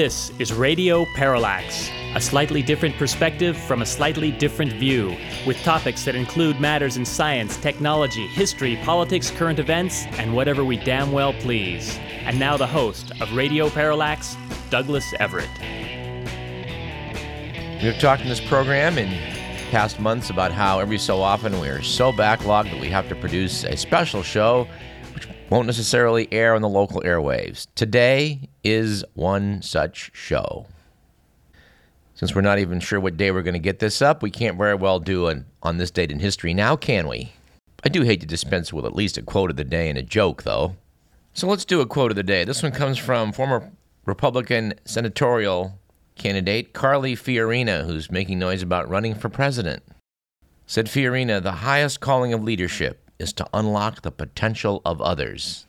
This is Radio Parallax, a slightly different perspective from a slightly different view, with topics that include matters in science, technology, history, politics, current events, and whatever we damn well please. And now the host of Radio Parallax, Douglas Everett. We've talked in this program in past months about how every so often we're so backlogged that we have to produce a special show won't necessarily air on the local airwaves. Today is one such show. Since we're not even sure what day we're going to get this up, we can't very well do an on this date in history now, can we? I do hate to dispense with at least a quote of the day and a joke, though. So let's do a quote of the day. This one comes from former Republican senatorial candidate Carly Fiorina, who's making noise about running for president. Said Fiorina, the highest calling of leadership is to unlock the potential of others.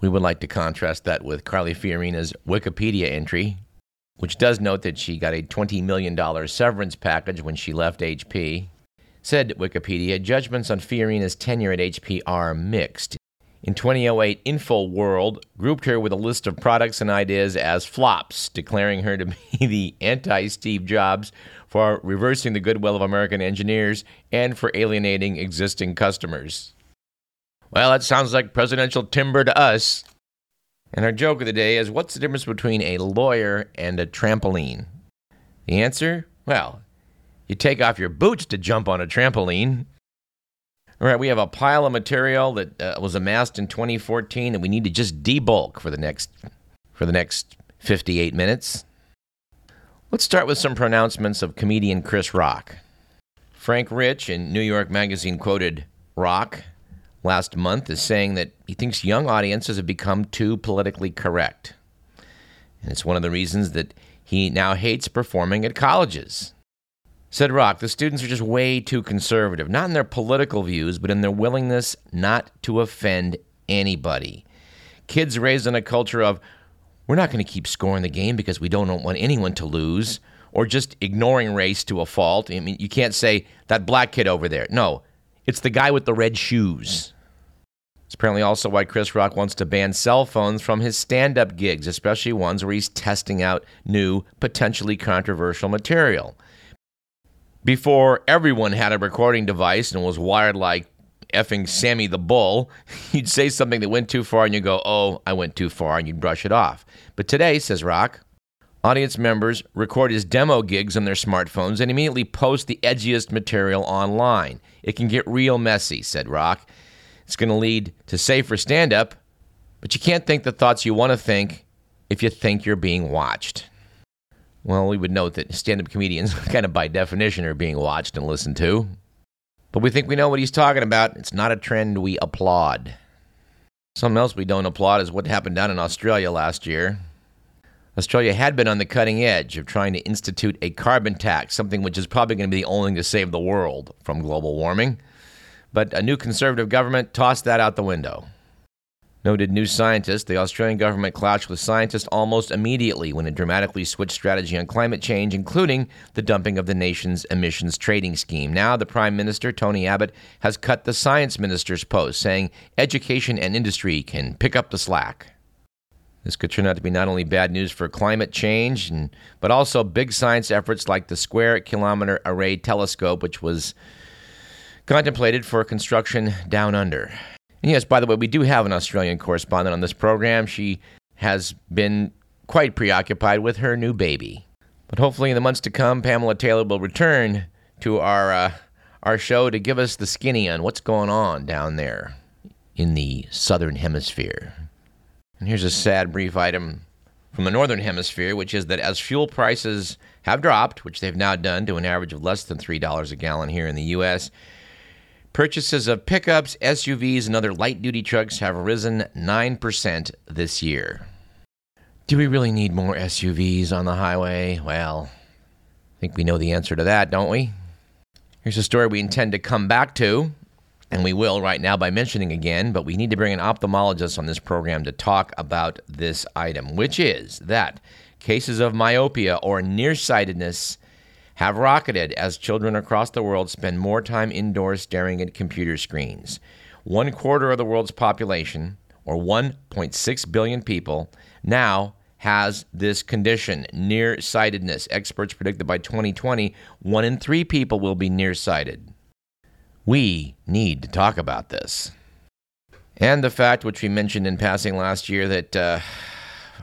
We would like to contrast that with Carly Fiorina's Wikipedia entry, which does note that she got a $20 million severance package when she left HP. Said Wikipedia, judgments on Fiorina's tenure at HP are mixed. In 2008, InfoWorld grouped her with a list of products and ideas as flops, declaring her to be the anti Steve Jobs for reversing the goodwill of American engineers and for alienating existing customers. Well, that sounds like presidential timber to us. And our joke of the day is what's the difference between a lawyer and a trampoline? The answer? Well, you take off your boots to jump on a trampoline. All right, we have a pile of material that uh, was amassed in 2014 that we need to just debulk for the next for the next 58 minutes. Let's start with some pronouncements of comedian Chris Rock. Frank Rich in New York Magazine quoted Rock last month as saying that he thinks young audiences have become too politically correct. And it's one of the reasons that he now hates performing at colleges. Said Rock, the students are just way too conservative, not in their political views, but in their willingness not to offend anybody. Kids raised in a culture of, we're not going to keep scoring the game because we don't want anyone to lose, or just ignoring race to a fault. I mean, you can't say, that black kid over there. No, it's the guy with the red shoes. It's apparently also why Chris Rock wants to ban cell phones from his stand up gigs, especially ones where he's testing out new, potentially controversial material before everyone had a recording device and was wired like effing Sammy the Bull, you'd say something that went too far and you'd go, oh, I went too far, and you'd brush it off. But today, says Rock, audience members record his demo gigs on their smartphones and immediately post the edgiest material online. It can get real messy, said Rock. It's going to lead to safer stand up, but you can't think the thoughts you want to think if you think you're being watched. Well, we would note that stand up comedians, kind of by definition, are being watched and listened to. But we think we know what he's talking about. It's not a trend we applaud. Something else we don't applaud is what happened down in Australia last year. Australia had been on the cutting edge of trying to institute a carbon tax, something which is probably going to be the only thing to save the world from global warming. But a new conservative government tossed that out the window. Noted New Scientist, the Australian government clashed with scientists almost immediately when it dramatically switched strategy on climate change, including the dumping of the nation's emissions trading scheme. Now, the Prime Minister, Tony Abbott, has cut the science minister's post, saying education and industry can pick up the slack. This could turn out to be not only bad news for climate change, and, but also big science efforts like the Square Kilometre Array Telescope, which was contemplated for construction down under. And yes, by the way, we do have an Australian correspondent on this program. She has been quite preoccupied with her new baby. But hopefully, in the months to come, Pamela Taylor will return to our uh, our show to give us the skinny on what's going on down there in the southern hemisphere. And here's a sad brief item from the northern hemisphere, which is that as fuel prices have dropped, which they've now done to an average of less than $3 a gallon here in the U.S., Purchases of pickups, SUVs, and other light duty trucks have risen 9% this year. Do we really need more SUVs on the highway? Well, I think we know the answer to that, don't we? Here's a story we intend to come back to, and we will right now by mentioning again, but we need to bring an ophthalmologist on this program to talk about this item, which is that cases of myopia or nearsightedness have rocketed as children across the world spend more time indoors staring at computer screens. One quarter of the world's population, or 1.6 billion people, now has this condition, nearsightedness. Experts predict that by 2020, one in three people will be nearsighted. We need to talk about this. And the fact, which we mentioned in passing last year, that uh,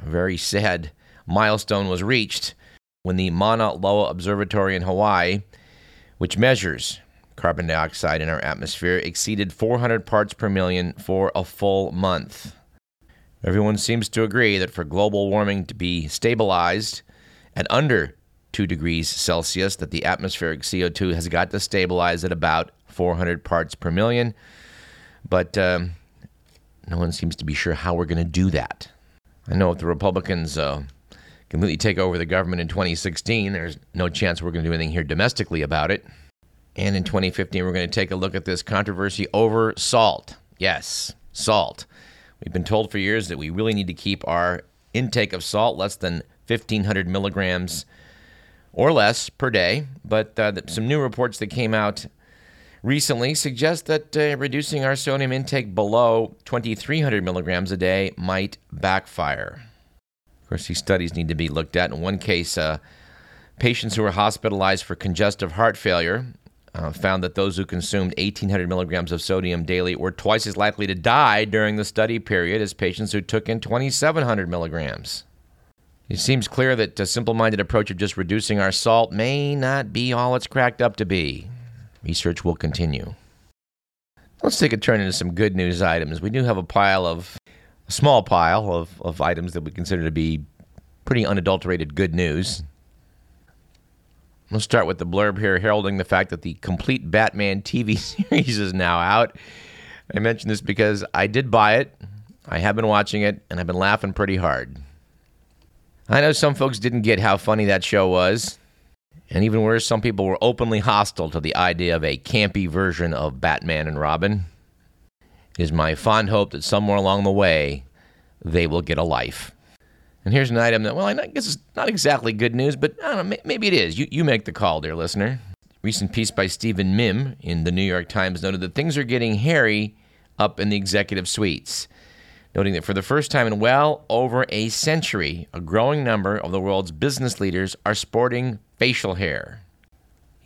very sad milestone was reached when the Mauna Loa Observatory in Hawaii, which measures carbon dioxide in our atmosphere, exceeded 400 parts per million for a full month. Everyone seems to agree that for global warming to be stabilized at under 2 degrees Celsius, that the atmospheric CO2 has got to stabilize at about 400 parts per million. But um, no one seems to be sure how we're going to do that. I know if the Republicans uh, completely take over the government in 2016, there's no chance we're going to do anything here domestically about it. And in 2015, we're going to take a look at this controversy over salt. Yes, salt. We've been told for years that we really need to keep our intake of salt less than 1,500 milligrams or less per day. But uh, some new reports that came out recently suggest that uh, reducing our sodium intake below 2,300 milligrams a day might backfire. Course, these studies need to be looked at. In one case, uh, patients who were hospitalized for congestive heart failure uh, found that those who consumed 1,800 milligrams of sodium daily were twice as likely to die during the study period as patients who took in 2,700 milligrams. It seems clear that a simple minded approach of just reducing our salt may not be all it's cracked up to be. Research will continue. Let's take a turn into some good news items. We do have a pile of, small pile of, of items that we consider to be pretty unadulterated good news. Let's start with the blurb here heralding the fact that the complete Batman TV series is now out. I mention this because I did buy it, I have been watching it, and I've been laughing pretty hard. I know some folks didn't get how funny that show was, and even worse, some people were openly hostile to the idea of a campy version of Batman and Robin. Is my fond hope that somewhere along the way, they will get a life. And here's an item that, well, I guess it's not exactly good news, but I don't know, maybe it is. You, you make the call, dear listener. Recent piece by Stephen Mihm in the New York Times noted that things are getting hairy up in the executive suites, noting that for the first time in well over a century, a growing number of the world's business leaders are sporting facial hair.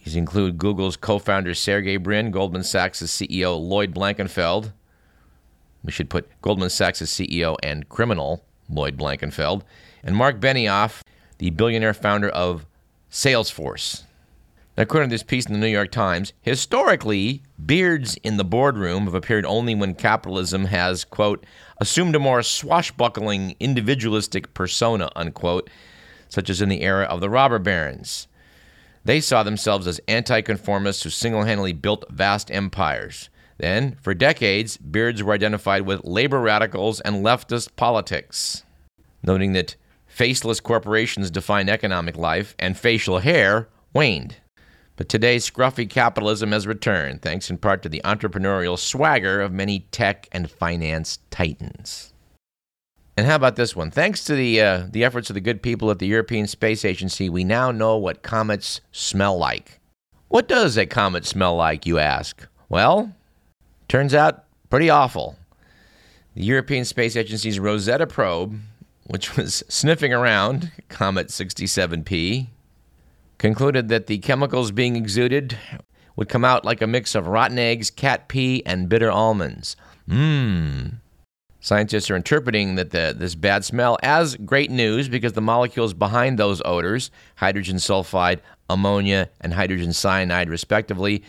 These include Google's co founder Sergey Brin, Goldman Sachs' CEO Lloyd Blankfein. We should put Goldman Sachs' CEO and criminal Lloyd Blankfein, and Mark Benioff, the billionaire founder of Salesforce. According to this piece in the New York Times, historically, beards in the boardroom have appeared only when capitalism has, quote, assumed a more swashbuckling, individualistic persona, unquote, such as in the era of the robber barons. They saw themselves as anti-conformists who single handedly built vast empires. Then, for decades, beards were identified with labor radicals and leftist politics, noting that faceless corporations defined economic life and facial hair waned. But today, scruffy capitalism has returned, thanks in part to the entrepreneurial swagger of many tech and finance titans. And how about this one? Thanks to the uh, the efforts of the good people at the European Space Agency, we now know what comets smell like. What does a comet smell like, you ask? Well, Turns out pretty awful. The European Space Agency's Rosetta probe, which was sniffing around Comet 67P, concluded that the chemicals being exuded would come out like a mix of rotten eggs, cat pee, and bitter almonds. Mmm. Scientists are interpreting that the, this bad smell as great news because the molecules behind those odors, hydrogen sulfide, ammonia, and hydrogen cyanide, respectively,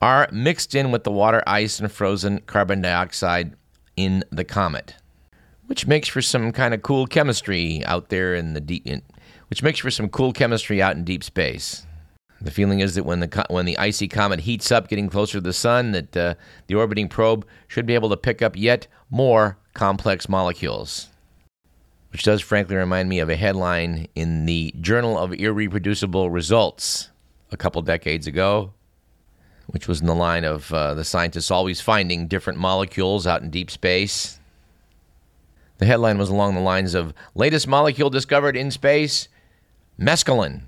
are mixed in with the water, ice, and frozen carbon dioxide in the comet, which makes for some kind of cool chemistry out there in the deep, in, which makes for some cool chemistry out in deep space. The feeling is that when the when the icy comet heats up, getting closer to the sun, that uh, the orbiting probe should be able to pick up yet more complex molecules. Which does frankly remind me of a headline in the Journal of Irreproducible Results a couple decades ago, which was in the line of uh, the scientists always finding different molecules out in deep space. The headline was along the lines of latest molecule discovered in space, mescaline.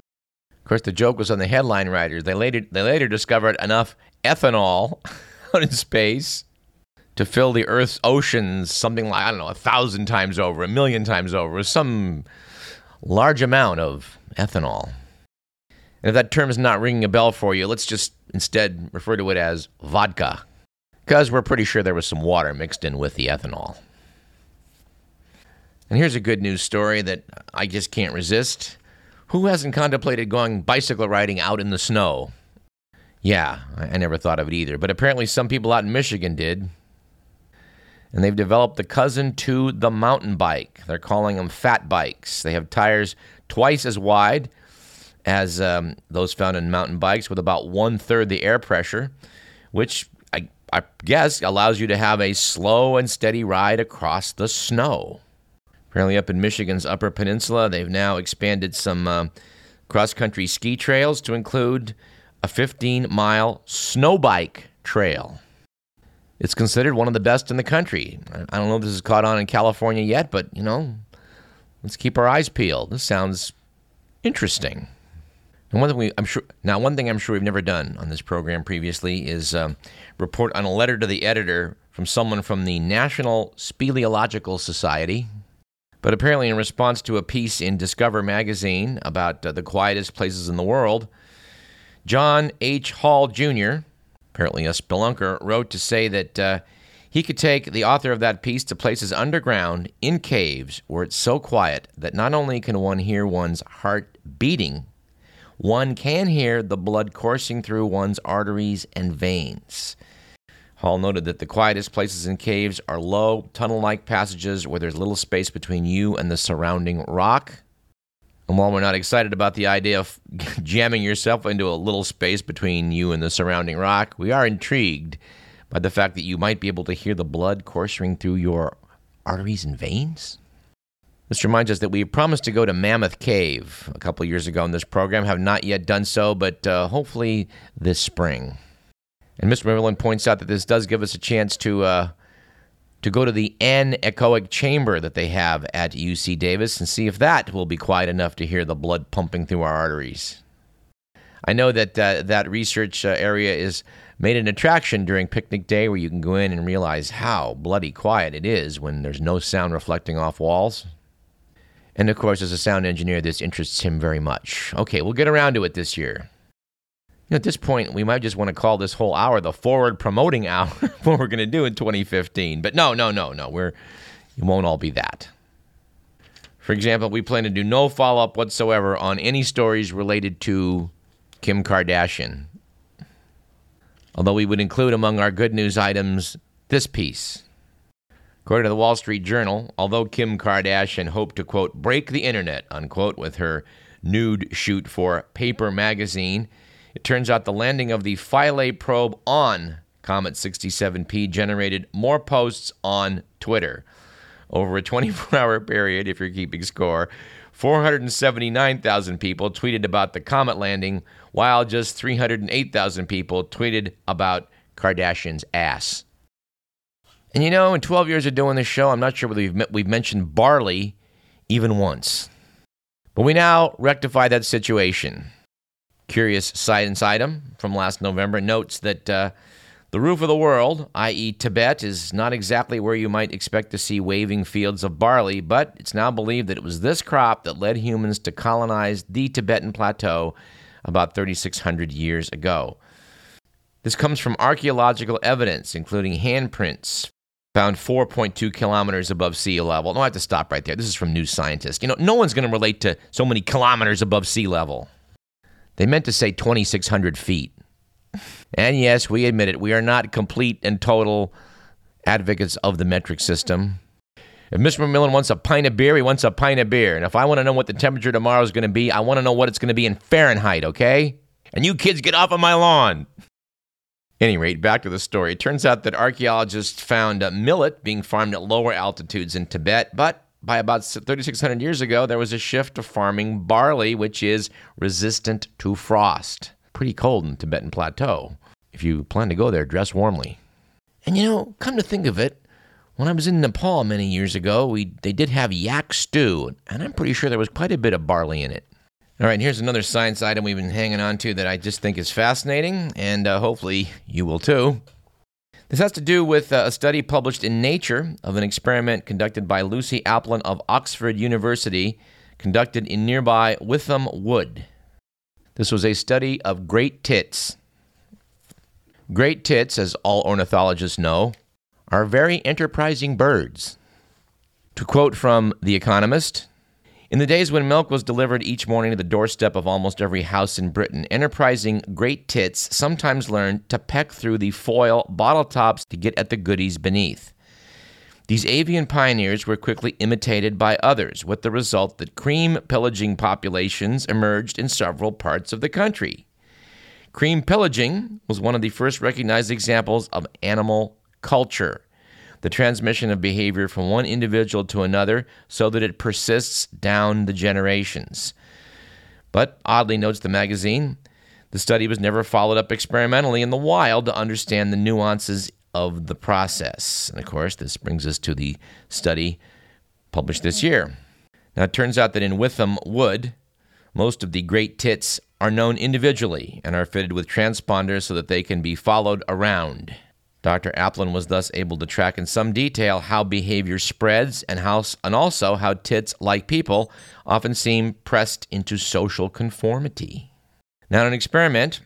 Of course, the joke was on the headline writers. They later, they later discovered enough ethanol out in space to fill the Earth's oceans something like, I don't know, a thousand times over, a million times over, some large amount of ethanol. And if that term is not ringing a bell for you, let's just instead refer to it as vodka, because we're pretty sure there was some water mixed in with the ethanol. And here's a good news story that I just can't resist. Who hasn't contemplated going bicycle riding out in the snow? Yeah, I never thought of it either, but apparently some people out in Michigan did. And they've developed the cousin to the mountain bike. They're calling them fat bikes. They have tires twice as wide as um, those found in mountain bikes, with about one third the air pressure, which I, I guess allows you to have a slow and steady ride across the snow. Apparently, up in Michigan's Upper Peninsula, they've now expanded some uh, cross country ski trails to include a 15 mile snow bike trail. It's considered one of the best in the country. I don't know if this is caught on in California yet, but you know, let's keep our eyes peeled. This sounds interesting. And one thing we, I'm sure now, one thing I'm sure we've never done on this program previously is um, report on a letter to the editor from someone from the National Speleological Society, but apparently, in response to a piece in Discover magazine about uh, the quietest places in the world, John H. Hall Jr., apparently a spelunker, wrote to say that uh, he could take the author of that piece to places underground in caves where it's so quiet that not only can one hear one's heart beating, one can hear the blood coursing through one's arteries and veins. Hall noted that the quietest places in caves are low, tunnel like passages where there's little space between you and the surrounding rock. And while we're not excited about the idea of jamming yourself into a little space between you and the surrounding rock, we are intrigued by the fact that you might be able to hear the blood coursing through your arteries and veins. This reminds us that we promised to go to Mammoth Cave a couple years ago in this program, have not yet done so, but uh, hopefully this spring. And Mr. Merlin points out that this does give us a chance to uh, to go to the anechoic chamber that they have at UC Davis and see if that will be quiet enough to hear the blood pumping through our arteries. I know that uh, that research uh, area is made an attraction during picnic day where you can go in and realize how bloody quiet it is when there's no sound reflecting off walls. And of course, as a sound engineer, this interests him very much. Okay, we'll get around to it this year at this point, we might just want to call this whole hour the forward promoting hour what we're going to do in 2015. But no, no, no, no. We're it won't all be that. For example, we plan to do no follow up whatsoever on any stories related to Kim Kardashian. Although we would include among our good news items this piece. According to the Wall Street Journal, although Kim Kardashian hoped to, quote, break the internet, unquote, with her nude shoot for Paper magazine, it turns out the landing of the Philae probe on Comet 67P generated more posts on Twitter. Over a 24 hour period, if you're keeping score, 479,000 people tweeted about the comet landing, while just 308,000 people tweeted about Kardashian's ass. And you know, in 12 years of doing this show, I'm not sure whether we've, we've mentioned barley even once. But we now rectify that situation. Curious science item from last November notes that uh, the roof of the world, i.e., Tibet, is not exactly where you might expect to see waving fields of barley, but it's now believed that it was this crop that led humans to colonize the Tibetan plateau about 3,600 years ago. This comes from archaeological evidence, including handprints found 4.2 kilometers above sea level. No, I have to stop right there. This is from New Scientist. You know, no one's going to relate to so many kilometers above sea level. They meant to say 2,600 feet. And yes, we admit it, we are not complete and total advocates of the metric system. If Mr. McMillan wants a pint of beer, he wants a pint of beer. And if I want to know what the temperature tomorrow is going to be, I want to know what it's going to be in Fahrenheit, okay? And you kids get off of my lawn. Any rate, back to the story. It turns out that archaeologists found uh, millet being farmed at lower altitudes in Tibet, but by about 3,600 years ago, there was a shift to farming barley, which is resistant to frost. Pretty cold in the Tibetan Plateau. If you plan to go there, dress warmly. And you know, come to think of it, when I was in Nepal many years ago, we they did have yak stew, and I'm pretty sure there was quite a bit of barley in it. All right, here's another science item we've been hanging on to that I just think is fascinating, and uh, hopefully you will too. This has to do with uh, a study published in Nature of an experiment conducted by Lucy Aplin of Oxford University, conducted in nearby Wytham Wood. This was a study of great tits. Great tits, as all ornithologists know, are very enterprising birds. To quote from The Economist, in the days when milk was delivered each morning to the doorstep of almost every house in Britain, enterprising great tits sometimes learned to peck through the foil bottle tops to get at the goodies beneath. These avian pioneers were quickly imitated by others, with the result that cream pillaging populations emerged in several parts of the country. Cream pillaging was one of the first recognized examples of animal culture the transmission of behavior from one individual to another so that it persists down the generations. But oddly, notes the magazine, the study was never followed up experimentally in the wild to understand the nuances of the process. And of course, this brings us to the study published this year. Now, it turns out that in Wytham Wood, most of the great tits are known individually and are fitted with transponders so that they can be followed around. Dr. Aplin was thus able to track in some detail how behavior spreads and how and also how tits, like people, often seem pressed into social conformity. Now, in an experiment,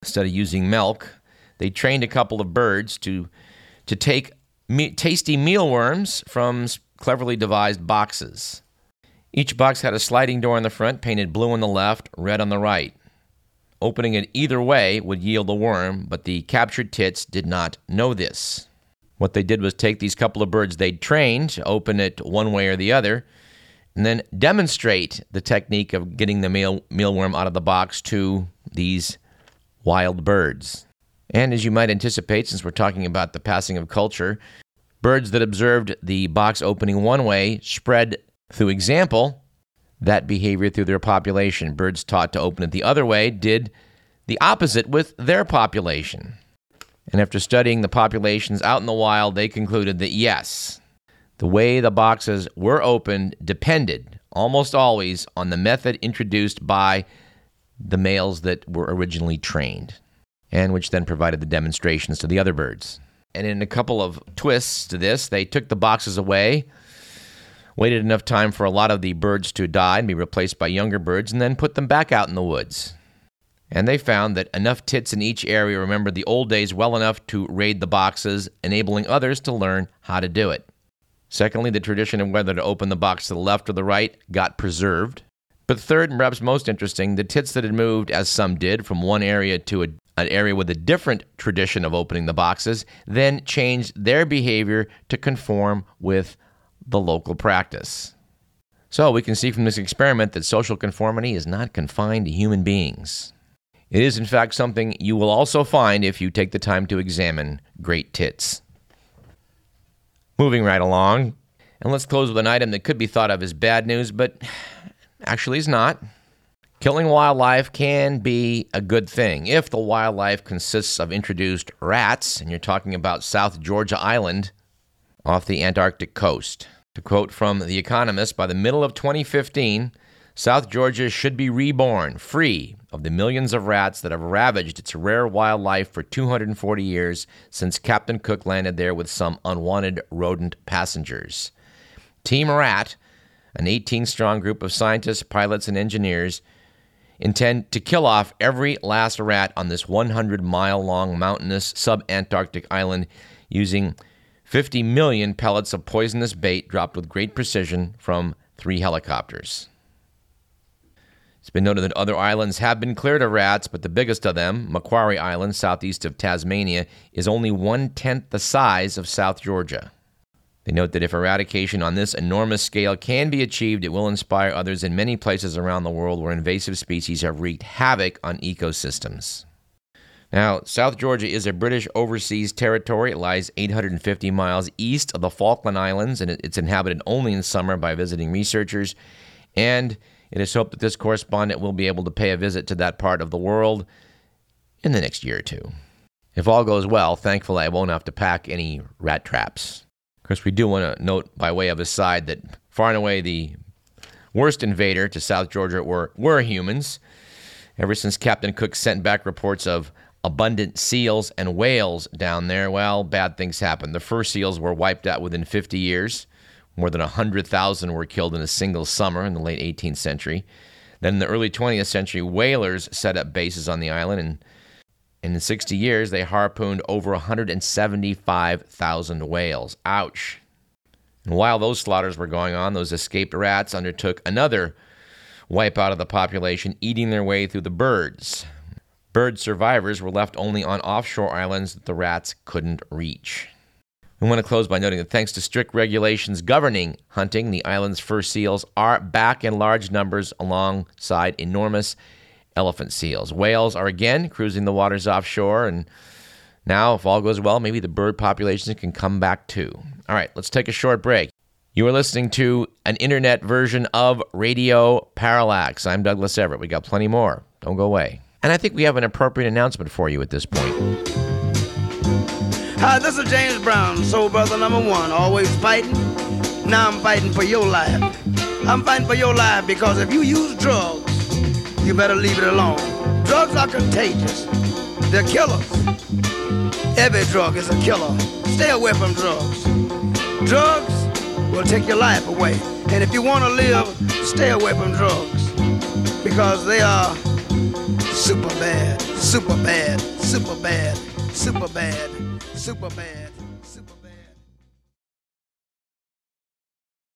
instead of using milk, they trained a couple of birds to to take me- tasty mealworms from cleverly devised boxes. Each box had a sliding door in the front, painted blue on the left, red on the right. Opening it either way would yield a worm, but the captured tits did not know this. What they did was take these couple of birds they'd trained, open it one way or the other, and then demonstrate the technique of getting the meal, mealworm out of the box to these wild birds. And as you might anticipate, since we're talking about the passing of culture, birds that observed the box opening one way spread through example that behavior through their population. Birds taught to open it the other way did the opposite with their population. And after studying the populations out in the wild, they concluded that yes, the way the boxes were opened depended almost always on the method introduced by the males that were originally trained, and which then provided the demonstrations to the other birds. And in a couple of twists to this, they took the boxes away waited enough time for a lot of the birds to die and be replaced by younger birds, and then put them back out in the woods. And they found that enough tits in each area remembered the old days well enough to raid the boxes, enabling others to learn how to do it. Secondly, the tradition of whether to open the box to the left or the right got preserved. But third, and perhaps most interesting, the tits that had moved, as some did, from one area to a, an area with a different tradition of opening the boxes, then changed their behavior to conform with the local practice. So we can see from this experiment that social conformity is not confined to human beings. It is, in fact, something you will also find if you take the time to examine great tits. Moving right along, and let's close with an item that could be thought of as bad news, but actually is not. Killing wildlife can be a good thing if the wildlife consists of introduced rats, and you're talking about South Georgia Island off the Antarctic coast. To quote from The Economist, by the middle of 2015, South Georgia should be reborn, free of the millions of rats that have ravaged its rare wildlife for 240 years since Captain Cook landed there with some unwanted rodent passengers. Team Rat, an 18 strong group of scientists, pilots, and engineers, intend to kill off every last rat on this 100 mile long mountainous sub-Antarctic island using 50 million pellets of poisonous bait dropped with great precision from three helicopters. It's been noted that other islands have been cleared of rats, but the biggest of them, Macquarie Island, southeast of Tasmania, is only one tenth the size of South Georgia. They note that if eradication on this enormous scale can be achieved, it will inspire others in many places around the world where invasive species have wreaked havoc on ecosystems. Now, South Georgia is a British overseas territory. It lies 850 miles east of the Falkland Islands, and it's inhabited only in summer by visiting researchers. And it is hoped that this correspondent will be able to pay a visit to that part of the world in the next year or two. If all goes well, thankfully, I won't have to pack any rat traps. Of course, we do want to note by way of aside that far and away the worst invader to South Georgia were, were humans. Ever since Captain Cook sent back reports of abundant seals and whales down there. Well, bad things happened. The fur seals were wiped out within 50 years. More than 100,000 were killed in a single summer in the late 18th century. Then in the early 20th century, whalers set up bases on the island, and in 60 years, they harpooned over 175,000 whales. Ouch. And while those slaughters were going on, those escaped rats undertook another wipeout of the population, eating their way through the birds. Bird survivors were left only on offshore islands that the rats couldn't reach. We want to close by noting that thanks to strict regulations governing hunting, the island's fur seals are back in large numbers alongside enormous elephant seals. Whales are again cruising the waters offshore, and now, if all goes well, maybe the bird populations can come back too. All right, let's take a short break. You are listening to an internet version of Radio Parallax. I'm Douglas Everett. We got plenty more. Don't go away. And I think we have an appropriate announcement for you at this point. Hi, this is James Brown, soul brother number one, always fighting. Now I'm fighting for your life. I'm fighting for your life because if you use drugs, you better leave it alone. Drugs are contagious. They're killers. Every drug is a killer. Stay away from drugs. Drugs will take your life away. And if you want to live, stay away from drugs because they are super bad, super bad, super bad, super bad. Superman.